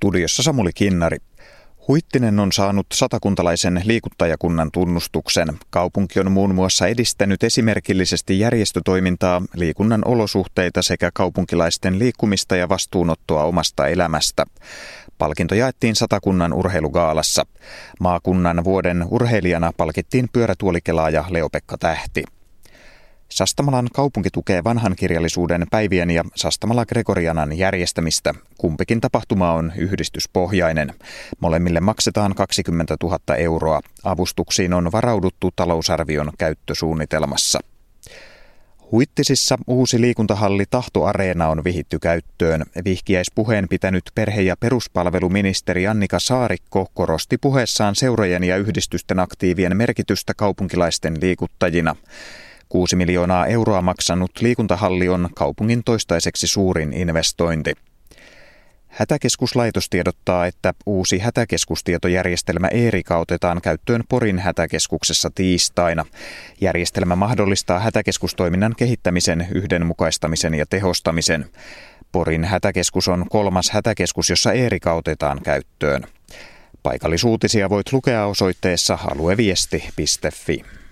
Studiossa Samuli Kinnari. Huittinen on saanut satakuntalaisen liikuttajakunnan tunnustuksen. Kaupunki on muun muassa edistänyt esimerkillisesti järjestötoimintaa, liikunnan olosuhteita sekä kaupunkilaisten liikkumista ja vastuunottoa omasta elämästä. Palkinto jaettiin satakunnan urheilugaalassa. Maakunnan vuoden urheilijana palkittiin pyörätuolikelaaja Leopekka Tähti. Sastamalan kaupunki tukee vanhan kirjallisuuden päivien ja Sastamala Gregorianan järjestämistä. Kumpikin tapahtuma on yhdistyspohjainen. Molemmille maksetaan 20 000 euroa. Avustuksiin on varauduttu talousarvion käyttösuunnitelmassa. Huittisissa uusi liikuntahalli Tahtoareena on vihitty käyttöön. Vihkiäispuheen pitänyt perhe- ja peruspalveluministeri Annika Saarikko korosti puheessaan seurojen ja yhdistysten aktiivien merkitystä kaupunkilaisten liikuttajina. 6 miljoonaa euroa maksanut liikuntahalli on kaupungin toistaiseksi suurin investointi. Hätäkeskuslaitos tiedottaa, että uusi hätäkeskustietojärjestelmä Eerika otetaan käyttöön Porin hätäkeskuksessa tiistaina. Järjestelmä mahdollistaa hätäkeskustoiminnan kehittämisen, yhdenmukaistamisen ja tehostamisen. Porin hätäkeskus on kolmas hätäkeskus, jossa Eerika otetaan käyttöön. Paikallisuutisia voit lukea osoitteessa alueviesti.fi.